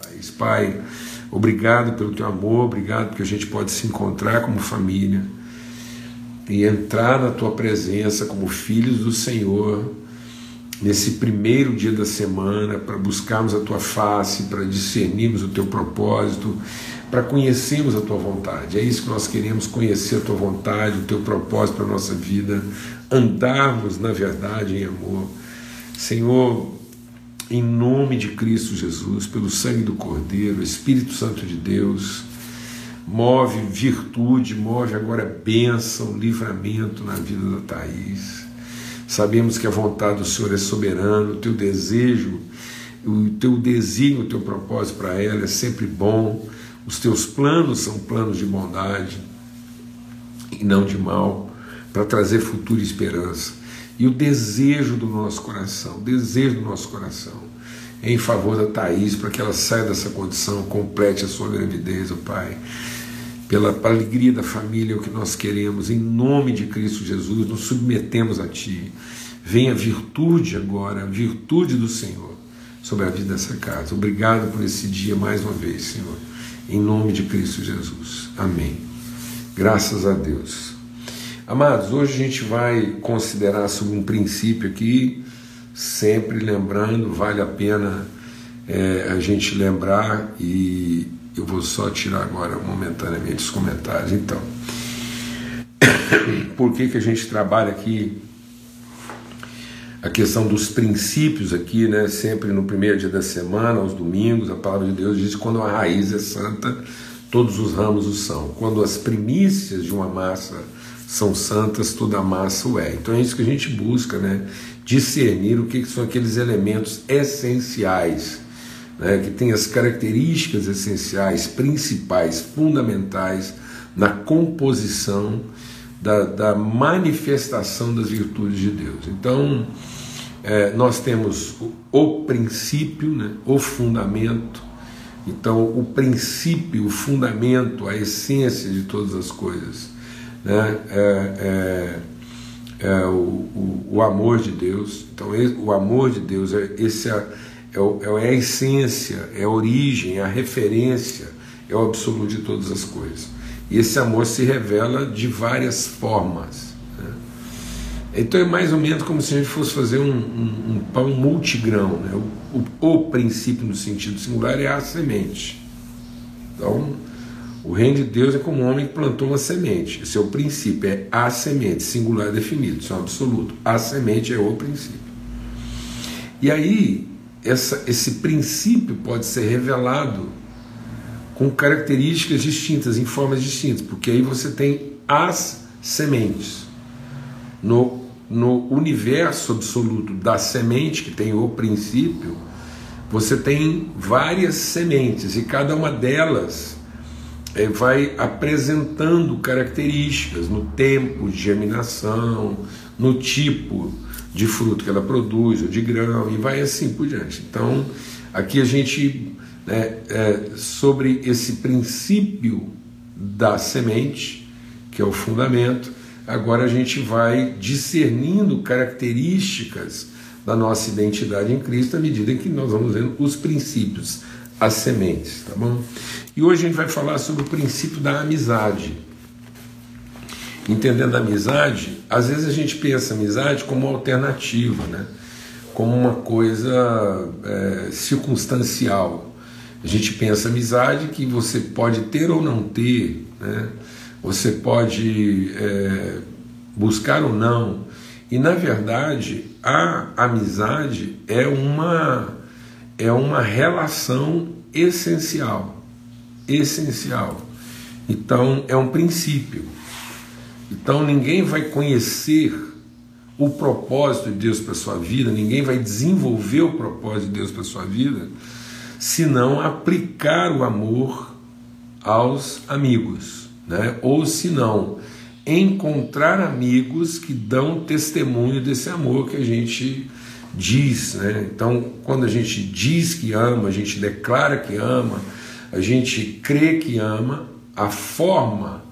Thaís. Pai, obrigado pelo teu amor, obrigado porque a gente pode se encontrar como família e entrar na tua presença como filhos do Senhor nesse primeiro dia da semana para buscarmos a tua face, para discernirmos o teu propósito, para conhecermos a tua vontade. É isso que nós queremos conhecer a tua vontade, o teu propósito para a nossa vida, andarmos na verdade em amor. Senhor, em nome de Cristo Jesus, pelo sangue do Cordeiro, Espírito Santo de Deus, move virtude, move agora bênção, livramento na vida da Thaís. Sabemos que a vontade do Senhor é soberana, o teu desejo, o teu desígnio, o teu propósito para ela é sempre bom. Os teus planos são planos de bondade e não de mal, para trazer futuro e esperança. E o desejo do nosso coração, o desejo do nosso coração em favor da Thaís, para que ela saia dessa condição, complete a sua gravidez, ó Pai. Pela alegria da família, é o que nós queremos, em nome de Cristo Jesus, nos submetemos a Ti. Venha a virtude agora, a virtude do Senhor sobre a vida dessa casa. Obrigado por esse dia mais uma vez, Senhor. Em nome de Cristo Jesus. Amém. Graças a Deus. Amados, hoje a gente vai considerar sobre um princípio aqui, sempre lembrando, vale a pena é, a gente lembrar e eu vou só tirar agora momentaneamente os comentários. Então, por que, que a gente trabalha aqui a questão dos princípios aqui, né? Sempre no primeiro dia da semana, aos domingos, a palavra de Deus diz que quando a raiz é santa, todos os ramos o são. Quando as primícias de uma massa são santas, toda massa o é. Então é isso que a gente busca, né? discernir o que são aqueles elementos essenciais, né? que têm as características essenciais, principais, fundamentais na composição da, da manifestação das virtudes de Deus. Então, é, nós temos o, o princípio, né? o fundamento, então, o princípio, o fundamento, a essência de todas as coisas né? é, é, é o, o, o, amor de Deus. Então, o amor de Deus, é, esse é, é, é, a essência, é a origem, é a referência, é o absoluto de todas as coisas. E esse amor se revela de várias formas. Né? Então é mais ou menos como se a gente fosse fazer um, um, um pão multigrão. Né? O, o, o princípio no sentido singular é a semente. Então, o reino de Deus é como um homem que plantou uma semente. O princípio, é a semente, singular definido, isso é um absoluto. A semente é o princípio. E aí, essa, esse princípio pode ser revelado com características distintas, em formas distintas, porque aí você tem as sementes. No, no universo absoluto da semente, que tem o princípio, você tem várias sementes, e cada uma delas é, vai apresentando características no tempo de germinação, no tipo de fruto que ela produz, ou de grão, e vai assim por diante. Então, aqui a gente, né, é, sobre esse princípio da semente, que é o fundamento, agora a gente vai discernindo características da nossa identidade em Cristo à medida que nós vamos vendo os princípios, as sementes, tá bom? E hoje a gente vai falar sobre o princípio da amizade. Entendendo a amizade, às vezes a gente pensa a amizade como alternativa, né? como uma coisa é, circunstancial. A gente pensa amizade que você pode ter ou não ter, né? você pode é, buscar ou não. E na verdade, a amizade é uma, é uma relação essencial essencial. Então, é um princípio. Então, ninguém vai conhecer o propósito de Deus para sua vida, ninguém vai desenvolver o propósito de Deus para sua vida, se não aplicar o amor aos amigos, né? ou se não encontrar amigos que dão testemunho desse amor que a gente diz. Né? Então, quando a gente diz que ama, a gente declara que ama, a gente crê que ama, a forma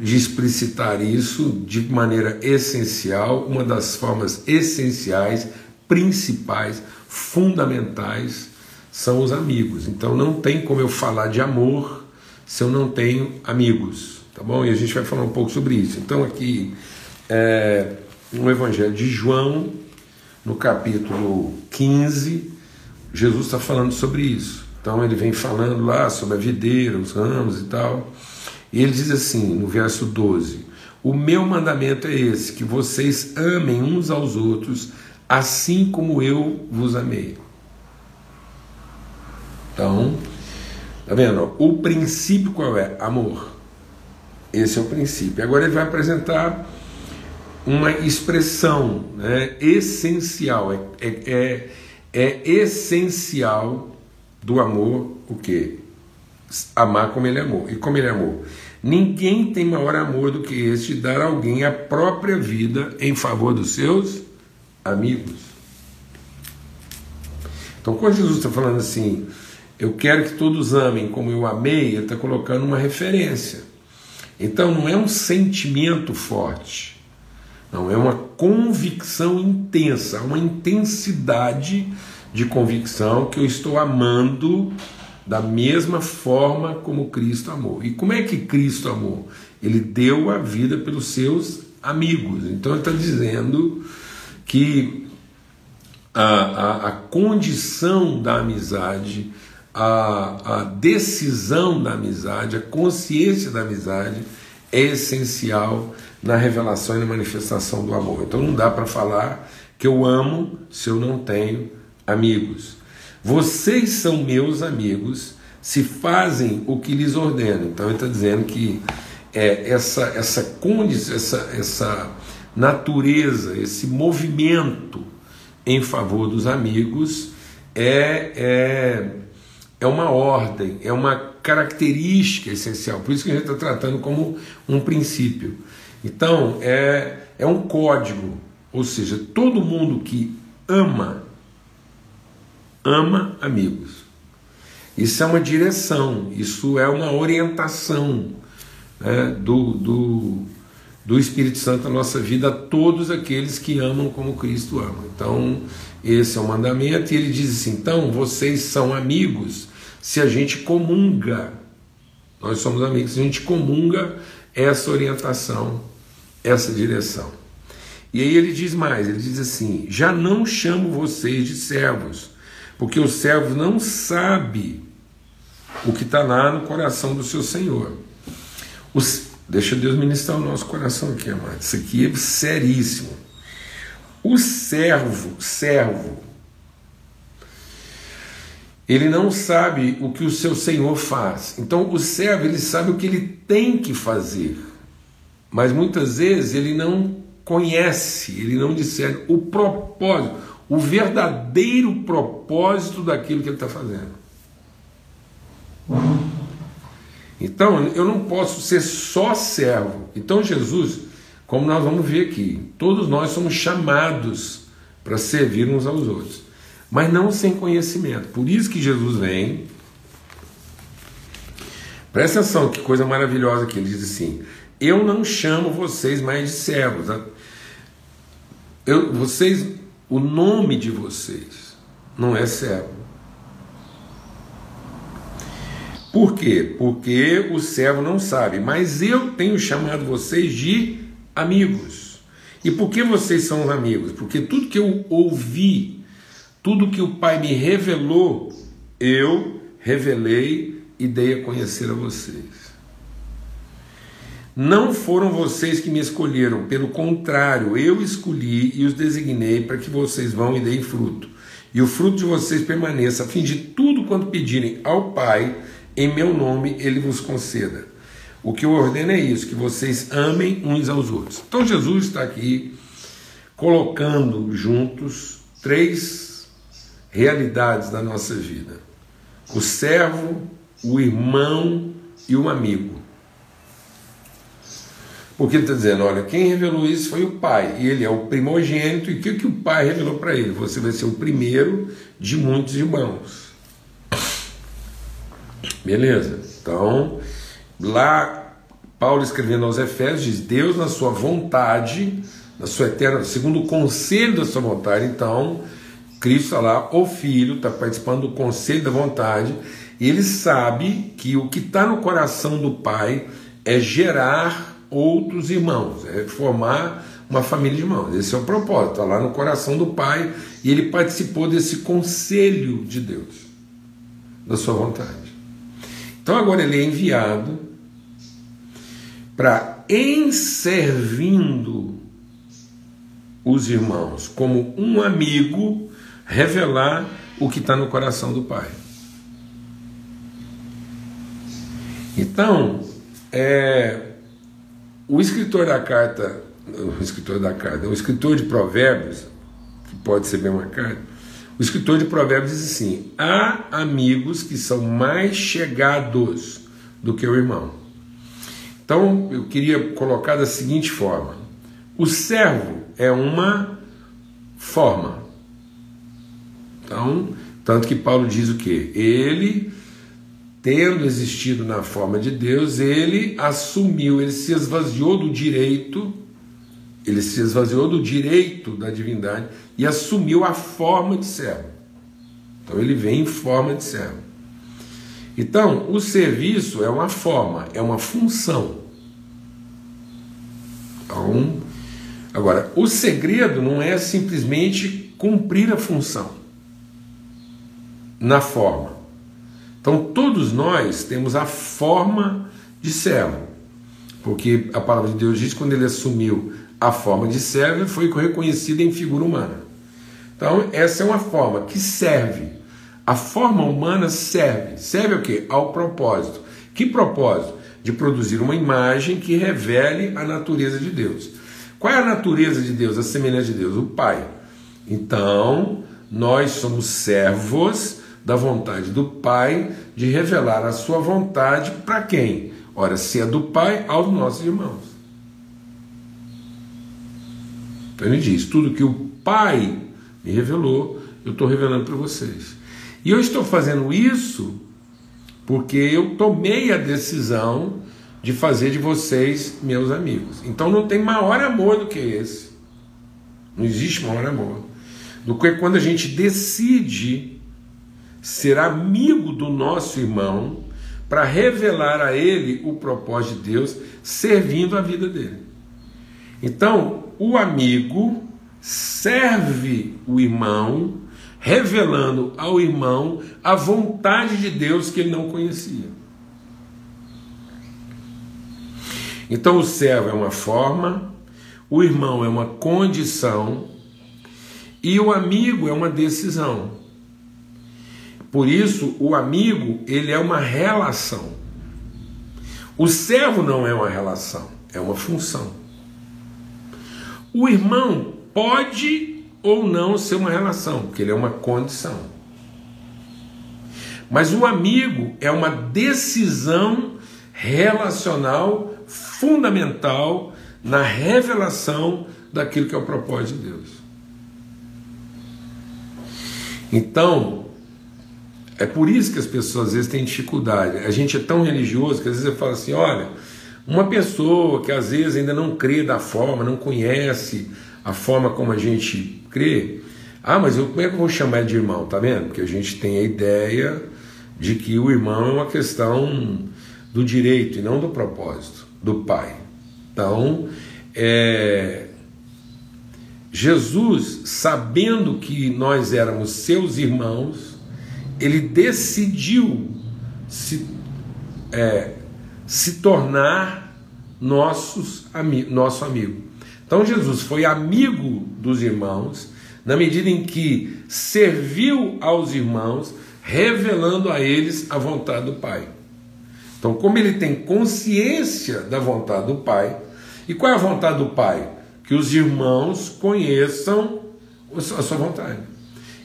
de explicitar isso de maneira essencial, uma das formas essenciais, principais, fundamentais, são os amigos. Então não tem como eu falar de amor se eu não tenho amigos, tá bom? E a gente vai falar um pouco sobre isso. Então aqui é, no Evangelho de João, no capítulo 15, Jesus está falando sobre isso. Então ele vem falando lá sobre a videira, os ramos e tal. E ele diz assim, no verso 12: O meu mandamento é esse, que vocês amem uns aos outros, assim como eu vos amei. Então, tá vendo? O princípio qual é? Amor. Esse é o princípio. Agora ele vai apresentar uma expressão né, essencial. É, é, é, é essencial do amor o quê? Amar como ele amou. E como ele amou? Ninguém tem maior amor do que este dar alguém a própria vida em favor dos seus amigos. Então, quando Jesus está falando assim, eu quero que todos amem como eu amei, ele está colocando uma referência. Então, não é um sentimento forte não, é uma convicção intensa, uma intensidade de convicção que eu estou amando da mesma forma como Cristo amou. E como é que Cristo amou? Ele deu a vida pelos seus amigos. Então ele está dizendo que a, a, a, condição da amizade, a, a decisão da amizade, a consciência da amizade é essencial na revelação e na manifestação do amor. Então não dá para falar que eu amo se eu não tenho amigos. Vocês são meus amigos se fazem o que lhes ordeno. Então ele está dizendo que é, essa, essa condição, essa, essa natureza, esse movimento em favor dos amigos é, é, é uma ordem, é uma característica essencial. Por isso que a gente está tratando como um princípio. Então, é, é um código, ou seja, todo mundo que ama, ama amigos. Isso é uma direção, isso é uma orientação né, do, do, do Espírito Santo na nossa vida a todos aqueles que amam como Cristo ama. Então, esse é o mandamento, e ele diz assim: então, vocês são amigos se a gente comunga. Nós somos amigos se a gente comunga essa orientação essa direção. E aí ele diz mais: ele diz assim: já não chamo vocês de servos, porque o servo não sabe o que está lá no coração do seu Senhor. Os, deixa Deus ministrar o nosso coração aqui, amado. Isso aqui é seríssimo. O servo, servo, ele não sabe o que o seu senhor faz. Então, o servo, ele sabe o que ele tem que fazer mas muitas vezes ele não conhece, ele não discerne o propósito, o verdadeiro propósito daquilo que ele está fazendo. Então eu não posso ser só servo. Então Jesus, como nós vamos ver aqui, todos nós somos chamados para servir uns aos outros, mas não sem conhecimento. Por isso que Jesus vem. Presta atenção, que coisa maravilhosa que ele diz assim: eu não chamo vocês mais de servos. Eu, vocês, o nome de vocês não é servo. Por quê? Porque o servo não sabe, mas eu tenho chamado vocês de amigos. E por que vocês são amigos? Porque tudo que eu ouvi, tudo que o Pai me revelou, eu revelei e dei a conhecer a vocês. Não foram vocês que me escolheram, pelo contrário, eu escolhi e os designei para que vocês vão e deem fruto. E o fruto de vocês permaneça, a fim de tudo quanto pedirem ao Pai, em meu nome, ele vos conceda. O que eu ordeno é isso, que vocês amem uns aos outros. Então Jesus está aqui colocando juntos três realidades da nossa vida: o servo, o irmão e o amigo. Porque ele está dizendo: olha, quem revelou isso foi o pai, e ele é o primogênito, e o que, que o pai revelou para ele? Você vai ser o primeiro de muitos irmãos. Beleza? Então, lá, Paulo escrevendo aos Efésios, diz: Deus, na sua vontade, na sua eterna, segundo o conselho da sua vontade, então, Cristo está lá, o Filho, está participando do conselho da vontade, e ele sabe que o que está no coração do Pai é gerar outros irmãos, é formar uma família de irmãos. Esse é o propósito, está lá no coração do Pai, e ele participou desse conselho de Deus, da sua vontade. Então agora ele é enviado para, em servindo os irmãos como um amigo, revelar o que está no coração do Pai. Então, é, o escritor da carta, o escritor da carta, o escritor de Provérbios, que pode ser bem uma carta, o escritor de Provérbios diz assim: há amigos que são mais chegados do que o irmão. Então, eu queria colocar da seguinte forma: o servo é uma forma. Então, tanto que Paulo diz o que? Ele tendo existido na forma de Deus, ele assumiu, ele se esvaziou do direito, ele se esvaziou do direito da divindade e assumiu a forma de servo. Então ele vem em forma de servo. Então, o serviço é uma forma, é uma função. Então, agora, o segredo não é simplesmente cumprir a função na forma. Então, todos nós temos a forma de servo, porque a palavra de Deus diz que quando ele assumiu a forma de servo, ele foi reconhecido em figura humana. Então, essa é uma forma que serve. A forma humana serve. Serve o quê? Ao propósito. Que propósito? De produzir uma imagem que revele a natureza de Deus. Qual é a natureza de Deus, a semelhança de Deus? O Pai. Então, nós somos servos da vontade do Pai de revelar a sua vontade para quem? Ora, se é do Pai, aos nossos irmãos. Então ele diz: tudo que o Pai me revelou, eu estou revelando para vocês. E eu estou fazendo isso porque eu tomei a decisão de fazer de vocês meus amigos. Então não tem maior amor do que esse. Não existe maior amor do que quando a gente decide ser amigo do nosso irmão para revelar a ele o propósito de Deus, servindo a vida dele. Então, o amigo serve o irmão, revelando ao irmão a vontade de Deus que ele não conhecia. Então, o servo é uma forma, o irmão é uma condição e o amigo é uma decisão. Por isso, o amigo, ele é uma relação. O servo não é uma relação, é uma função. O irmão pode ou não ser uma relação, porque ele é uma condição. Mas o amigo é uma decisão relacional fundamental na revelação daquilo que é o propósito de Deus. Então, é por isso que as pessoas às vezes têm dificuldade. A gente é tão religioso que às vezes eu falo assim: olha, uma pessoa que às vezes ainda não crê da forma, não conhece a forma como a gente crê, ah, mas eu, como é que eu vou chamar ele de irmão? Tá vendo? Porque a gente tem a ideia de que o irmão é uma questão do direito e não do propósito do pai. Então, é, Jesus, sabendo que nós éramos seus irmãos, ele decidiu se, é, se tornar nossos, nosso amigo. Então Jesus foi amigo dos irmãos, na medida em que serviu aos irmãos, revelando a eles a vontade do Pai. Então, como ele tem consciência da vontade do Pai, e qual é a vontade do Pai? Que os irmãos conheçam a sua vontade.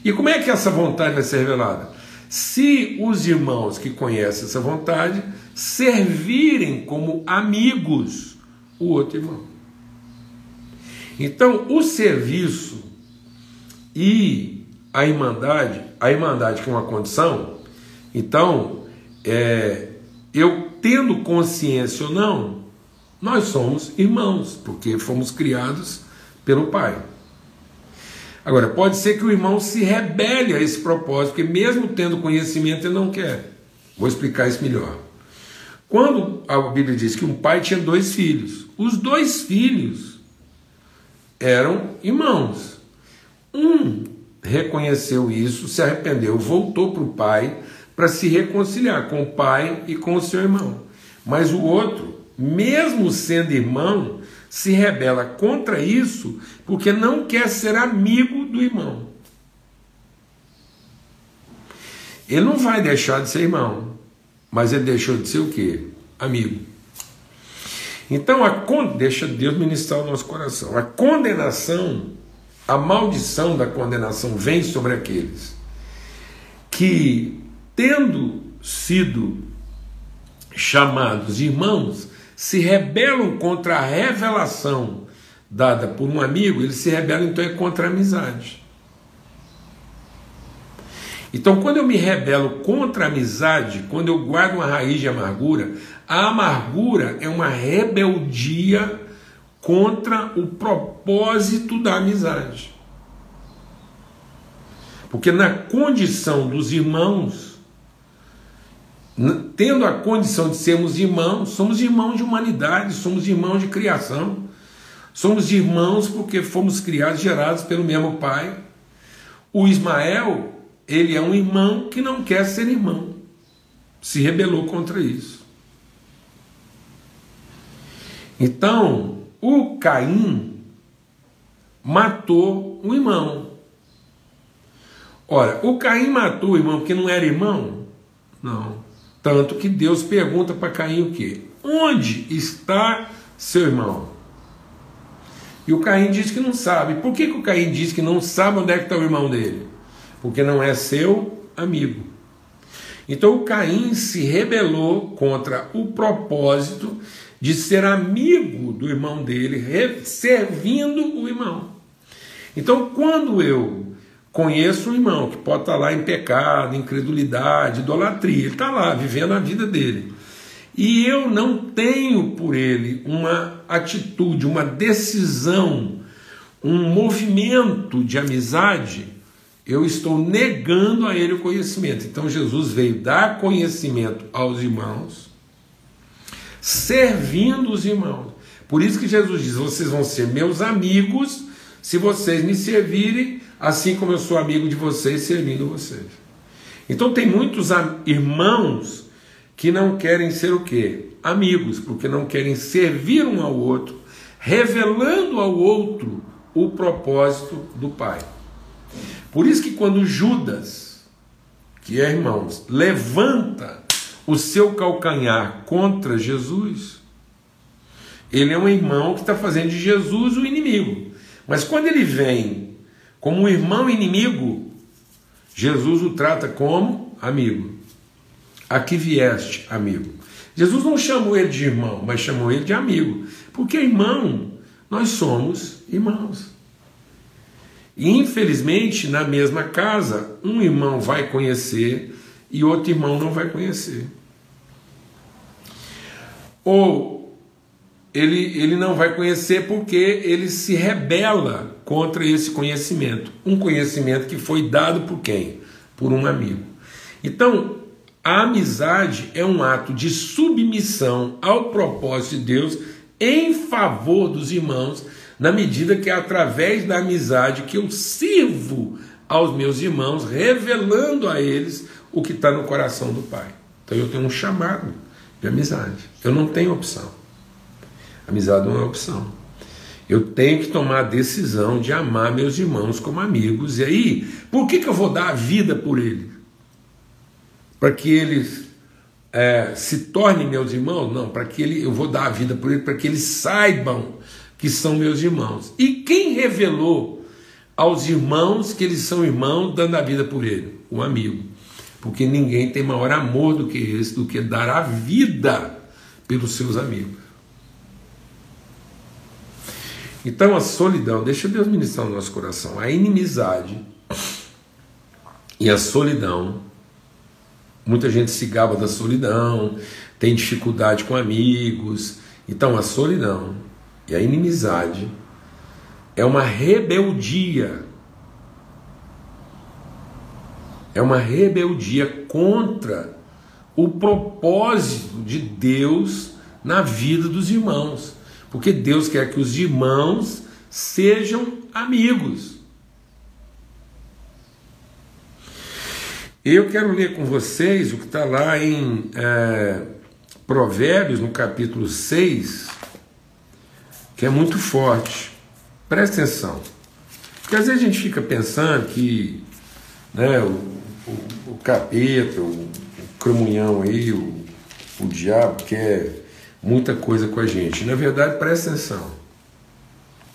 E como é que essa vontade vai ser revelada? Se os irmãos que conhecem essa vontade servirem como amigos o outro irmão. Então, o serviço e a irmandade, a irmandade que é uma condição, então, é, eu tendo consciência ou não, nós somos irmãos, porque fomos criados pelo Pai. Agora, pode ser que o irmão se rebele a esse propósito, porque mesmo tendo conhecimento, ele não quer. Vou explicar isso melhor. Quando a Bíblia diz que um pai tinha dois filhos, os dois filhos eram irmãos. Um reconheceu isso, se arrependeu, voltou para o pai para se reconciliar com o pai e com o seu irmão. Mas o outro, mesmo sendo irmão, se rebela contra isso porque não quer ser amigo do irmão. Ele não vai deixar de ser irmão, mas ele deixou de ser o quê? Amigo. Então, a con... deixa Deus ministrar o nosso coração. A condenação, a maldição da condenação vem sobre aqueles que, tendo sido chamados irmãos, se rebelam contra a revelação dada por um amigo, eles se rebelam então é contra a amizade. Então, quando eu me rebelo contra a amizade, quando eu guardo uma raiz de amargura, a amargura é uma rebeldia contra o propósito da amizade. Porque na condição dos irmãos, tendo a condição de sermos irmãos, somos irmãos de humanidade, somos irmãos de criação, somos irmãos porque fomos criados, gerados pelo mesmo Pai. O Ismael, ele é um irmão que não quer ser irmão, se rebelou contra isso. Então, o Caim matou um irmão. Ora, o Caim matou o irmão porque não era irmão? Não. Tanto que Deus pergunta para Caim o quê? Onde está seu irmão? E o Caim diz que não sabe. Por que, que o Caim diz que não sabe onde é que está o irmão dele? Porque não é seu amigo. Então o Caim se rebelou contra o propósito de ser amigo do irmão dele, servindo o irmão. Então, quando eu Conheço um irmão que pode estar lá em pecado, incredulidade, idolatria. Ele está lá vivendo a vida dele. E eu não tenho por ele uma atitude, uma decisão, um movimento de amizade. Eu estou negando a ele o conhecimento. Então Jesus veio dar conhecimento aos irmãos, servindo os irmãos. Por isso que Jesus diz: vocês vão ser meus amigos se vocês me servirem assim como eu sou amigo de vocês, servindo vocês. Então tem muitos irmãos que não querem ser o quê? Amigos, porque não querem servir um ao outro, revelando ao outro o propósito do Pai. Por isso que quando Judas, que é irmãos, levanta o seu calcanhar contra Jesus, ele é um irmão que está fazendo de Jesus o inimigo. Mas quando ele vem como um irmão inimigo, Jesus o trata como amigo. Aqui vieste, amigo. Jesus não chamou ele de irmão, mas chamou ele de amigo. Porque irmão, nós somos irmãos. E infelizmente, na mesma casa, um irmão vai conhecer e outro irmão não vai conhecer. Ou ele, ele não vai conhecer porque ele se rebela contra esse conhecimento. Um conhecimento que foi dado por quem? Por um amigo. Então, a amizade é um ato de submissão ao propósito de Deus em favor dos irmãos, na medida que é através da amizade que eu sirvo aos meus irmãos, revelando a eles o que está no coração do Pai. Então eu tenho um chamado de amizade. Eu não tenho opção. Amizade não é opção. Eu tenho que tomar a decisão de amar meus irmãos como amigos. E aí, por que, que eu vou dar a vida por eles? Para que eles é, se tornem meus irmãos? Não, para que ele, eu vou dar a vida por eles, para que eles saibam que são meus irmãos. E quem revelou aos irmãos que eles são irmãos, dando a vida por ele? Um amigo. Porque ninguém tem maior amor do que esse, do que dar a vida pelos seus amigos. Então a solidão, deixa Deus ministrar no nosso coração, a inimizade e a solidão. Muita gente se gaba da solidão, tem dificuldade com amigos. Então a solidão e a inimizade é uma rebeldia É uma rebeldia contra o propósito de Deus na vida dos irmãos. Porque Deus quer que os irmãos sejam amigos. Eu quero ler com vocês o que está lá em é, Provérbios, no capítulo 6, que é muito forte. Presta atenção. Porque às vezes a gente fica pensando que né, o, o, o capeta, o, o aí, o, o diabo quer muita coisa com a gente. Na verdade, presta atenção.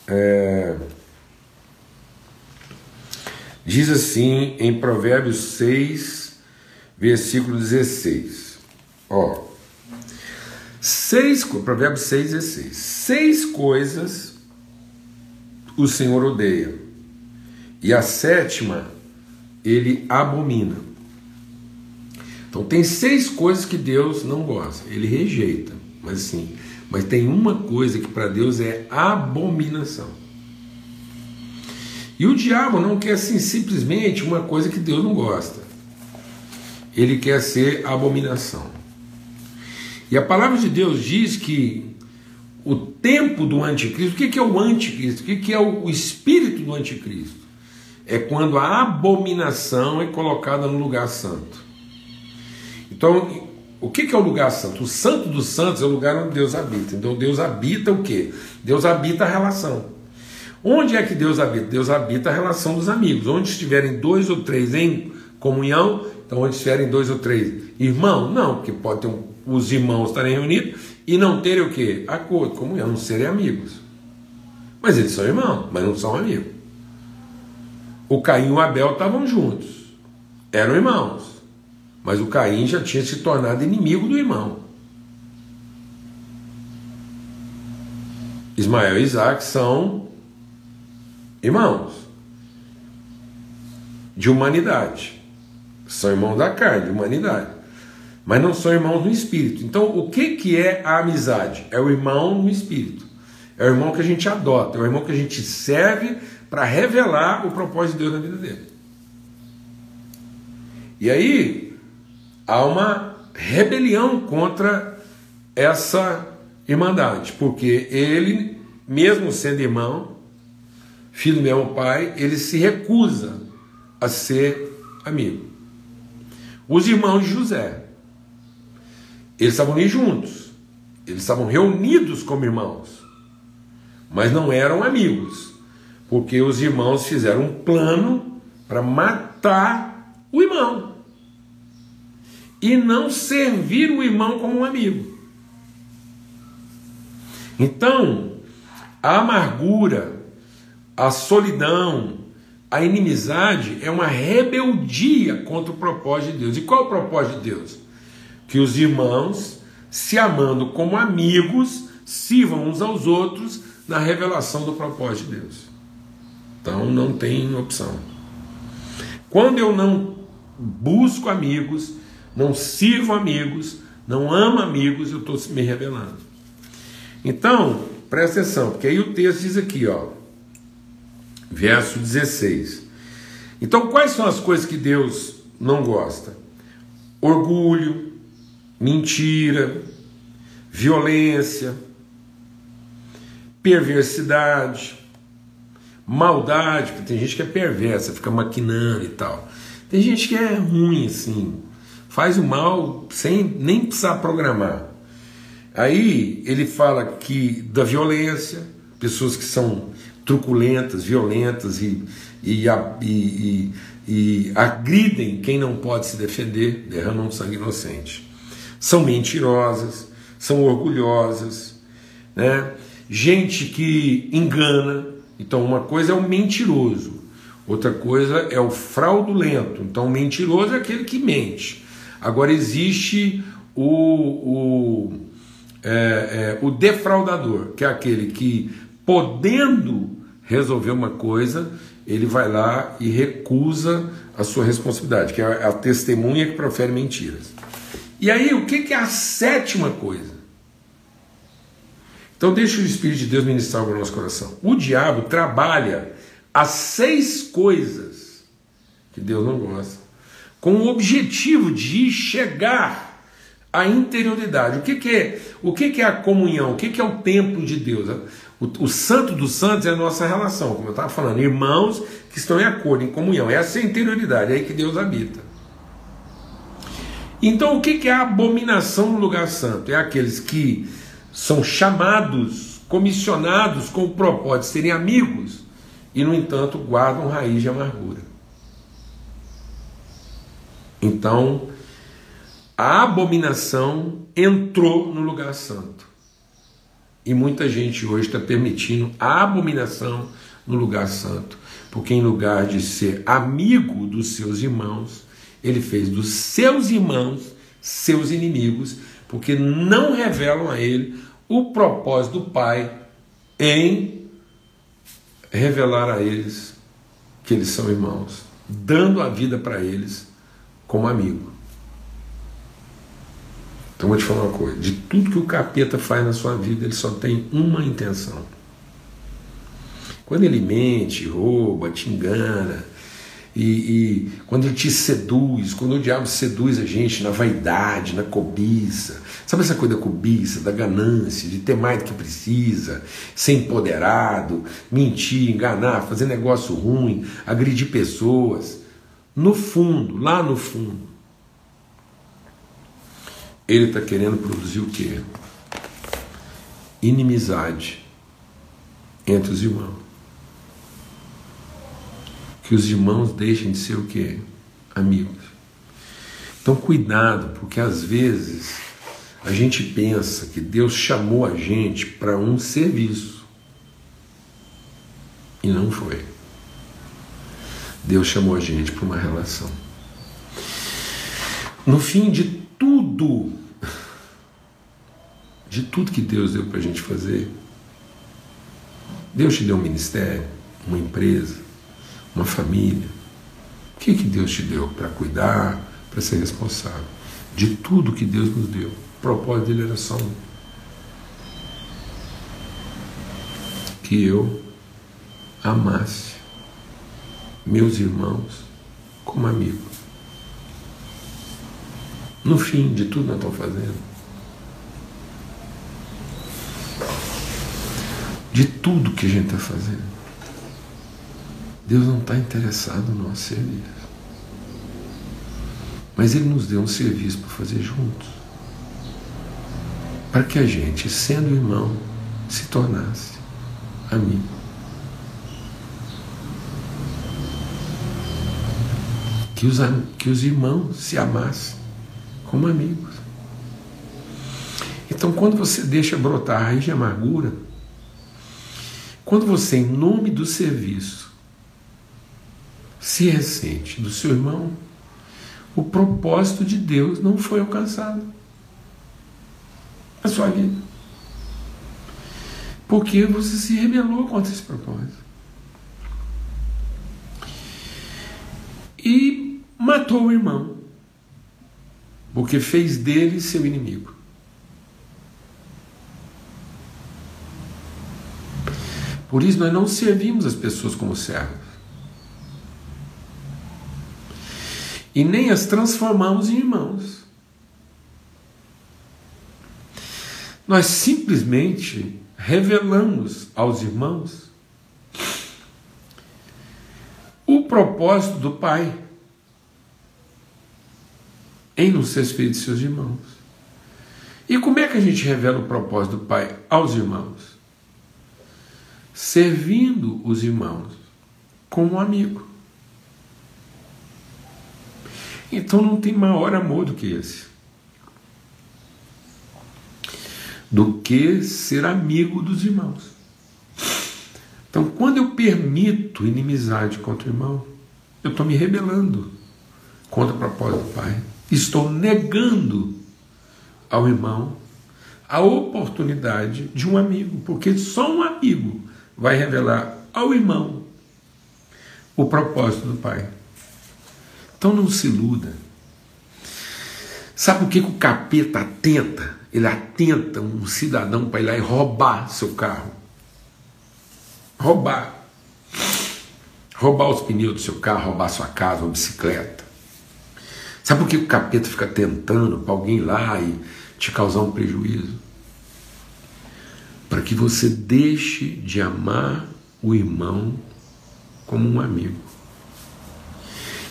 É, Diz assim em Provérbios 6, versículo 16. Ó. Seis, Provérbios 6, 16. Seis coisas o Senhor odeia, e a sétima ele abomina. Então tem seis coisas que Deus não gosta, ele rejeita, mas sim, mas tem uma coisa que para Deus é abominação. E o diabo não quer assim, simplesmente uma coisa que Deus não gosta. Ele quer ser abominação. E a palavra de Deus diz que o tempo do anticristo, o que é o anticristo? O que é o espírito do anticristo? É quando a abominação é colocada no lugar santo. Então, o que é o lugar santo? O santo dos santos é o lugar onde Deus habita. Então, Deus habita o quê? Deus habita a relação. Onde é que Deus habita? Deus habita a relação dos amigos. Onde estiverem dois ou três em comunhão, então onde estiverem dois ou três irmãos, não, porque pode ter um, os irmãos estarem reunidos e não terem o quê? Acordo, comunhão, não serem amigos. Mas eles são irmãos, mas não são amigos. O Caim e o Abel estavam juntos, eram irmãos, mas o Caim já tinha se tornado inimigo do irmão. Ismael e Isaac são irmãos de humanidade. São irmãos da carne, de humanidade. Mas não são irmãos no espírito. Então, o que, que é a amizade? É o irmão no espírito. É o irmão que a gente adota, é o irmão que a gente serve para revelar o propósito de Deus na vida dele. E aí há uma rebelião contra essa irmandade, porque ele, mesmo sendo irmão, filho do mesmo pai, ele se recusa a ser amigo. Os irmãos de José, eles estavam ali juntos, eles estavam reunidos como irmãos, mas não eram amigos, porque os irmãos fizeram um plano para matar o irmão e não servir o irmão como um amigo. Então, a amargura, a solidão, a inimizade é uma rebeldia contra o propósito de Deus. E qual é o propósito de Deus? Que os irmãos, se amando como amigos, sirvam uns aos outros na revelação do propósito de Deus. Então não tem opção. Quando eu não busco amigos, não sirvo amigos, não amo amigos, eu estou me revelando. Então, presta atenção, porque aí o texto diz aqui, ó verso 16. Então, quais são as coisas que Deus não gosta? Orgulho, mentira, violência, perversidade, maldade, porque tem gente que é perversa, fica maquinando e tal. Tem gente que é ruim assim, faz o mal sem nem precisar programar. Aí ele fala que da violência, pessoas que são truculentas, violentas e, e, e, e, agridem quem não pode se defender, derramam sangue inocente. São mentirosas, são orgulhosas, né? gente que engana. Então, uma coisa é o mentiroso, outra coisa é o fraudulento. Então, o mentiroso é aquele que mente. Agora, existe o, o, é, é, o defraudador, que é aquele que, podendo resolver uma coisa, ele vai lá e recusa a sua responsabilidade, que é a testemunha que profere mentiras. E aí, o que é a sétima coisa? Então, deixa o Espírito de Deus ministrar o nosso coração. O diabo trabalha as seis coisas que Deus não gosta, com o objetivo de chegar à interioridade. O que, que é o que, que é a comunhão? O que, que é o templo de Deus? O, o santo dos santos é a nossa relação, como eu estava falando, irmãos que estão em acordo, em comunhão. Essa é a interioridade, é aí que Deus habita. Então, o que, é a abominação no lugar santo? É aqueles que são chamados, comissionados com o propósito de serem amigos e, no entanto, guardam raiz de amargura. Então, a abominação entrou no lugar santo. E muita gente hoje está permitindo a abominação no lugar santo, porque em lugar de ser amigo dos seus irmãos, ele fez dos seus irmãos seus inimigos, porque não revelam a ele o propósito do Pai em revelar a eles que eles são irmãos, dando a vida para eles como amigo. Então vou te falar uma coisa: de tudo que o capeta faz na sua vida, ele só tem uma intenção. Quando ele mente, rouba, te engana, e, e, quando ele te seduz, quando o diabo seduz a gente na vaidade, na cobiça, sabe essa coisa da cobiça, da ganância, de ter mais do que precisa, ser empoderado, mentir, enganar, fazer negócio ruim, agredir pessoas. No fundo, lá no fundo, ele está querendo produzir o quê? Inimizade entre os irmãos que os irmãos deixem de ser o que? Amigos. Então, cuidado, porque às vezes a gente pensa que Deus chamou a gente para um serviço. E não foi. Deus chamou a gente para uma relação. No fim de tudo, de tudo que Deus deu para a gente fazer, Deus te deu um ministério, uma empresa, uma família. O que, que Deus te deu para cuidar, para ser responsável? De tudo que Deus nos deu. O propósito dele era só um. Que eu amasse meus irmãos como amigos. No fim de tudo que nós estamos fazendo, de tudo que a gente está fazendo, Deus não está interessado no nosso serviço. Mas Ele nos deu um serviço para fazer juntos. Para que a gente, sendo irmão, se tornasse amigo. Que os, que os irmãos se amassem como amigos. Então, quando você deixa brotar a raiz de amargura, quando você, em nome do serviço, se ressente do seu irmão, o propósito de Deus não foi alcançado na sua vida. Porque você se rebelou contra esse propósito. E matou o irmão, porque fez dele seu inimigo. Por isso nós não servimos as pessoas como servos. e nem as transformamos em irmãos. Nós simplesmente revelamos aos irmãos o propósito do Pai em nos ser filhos de seus irmãos. E como é que a gente revela o propósito do Pai aos irmãos? Servindo os irmãos como um amigo. Então não tem maior amor do que esse. Do que ser amigo dos irmãos. Então, quando eu permito inimizade contra o irmão, eu estou me rebelando contra o propósito do Pai. Estou negando ao irmão a oportunidade de um amigo, porque só um amigo vai revelar ao irmão o propósito do Pai. Então não se iluda. Sabe o que, que o capeta atenta? Ele atenta um cidadão para ir lá e roubar seu carro. Roubar. Roubar os pneus do seu carro, roubar sua casa, uma bicicleta. Sabe por que o capeta fica tentando para alguém lá e te causar um prejuízo? Para que você deixe de amar o irmão como um amigo.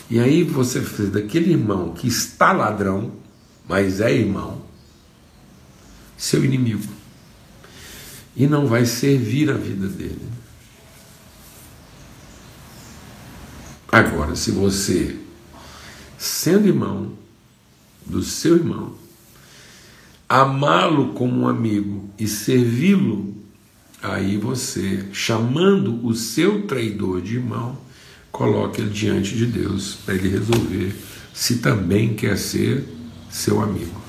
E aí você fez daquele irmão que está ladrão, mas é irmão, seu inimigo. E não vai servir a vida dele. Agora, se você, sendo irmão do seu irmão, amá-lo como um amigo e servi-lo, aí você, chamando o seu traidor de irmão, coloque ele diante de Deus para ele resolver se também quer ser seu amigo.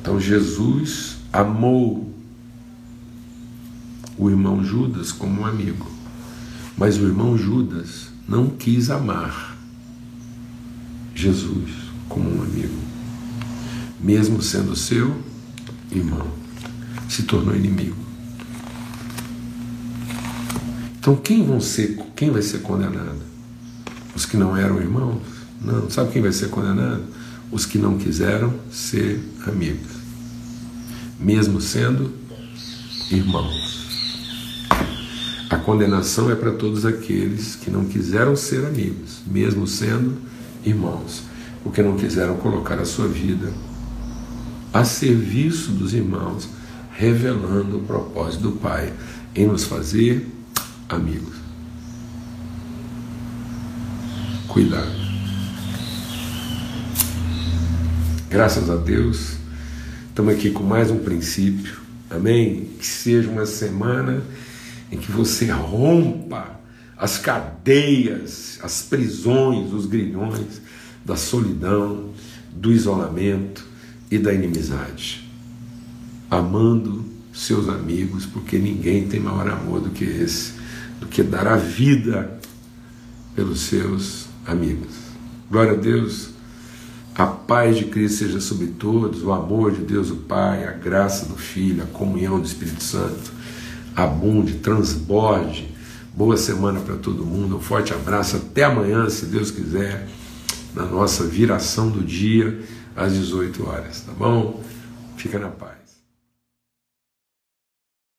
Então Jesus amou o irmão Judas como um amigo, mas o irmão Judas não quis amar Jesus como um amigo, mesmo sendo seu irmão, se tornou inimigo. Então quem vão ser, quem vai ser condenado? Os que não eram irmãos? Não. Sabe quem vai ser condenado? Os que não quiseram ser amigos, mesmo sendo irmãos. A condenação é para todos aqueles que não quiseram ser amigos, mesmo sendo irmãos, porque não quiseram colocar a sua vida a serviço dos irmãos, revelando o propósito do Pai em nos fazer amigos. Cuidado. Graças a Deus, estamos aqui com mais um princípio. Amém? Que seja uma semana em que você rompa as cadeias, as prisões, os grilhões da solidão, do isolamento e da inimizade. Amando seus amigos, porque ninguém tem maior amor do que esse do que dar a vida pelos seus amigos. Glória a Deus. A paz de Cristo seja sobre todos, o amor de Deus o Pai, a graça do Filho, a comunhão do Espírito Santo, abunde, transborde. Boa semana para todo mundo. Um forte abraço. Até amanhã, se Deus quiser, na nossa viração do dia às 18 horas, tá bom? Fica na paz.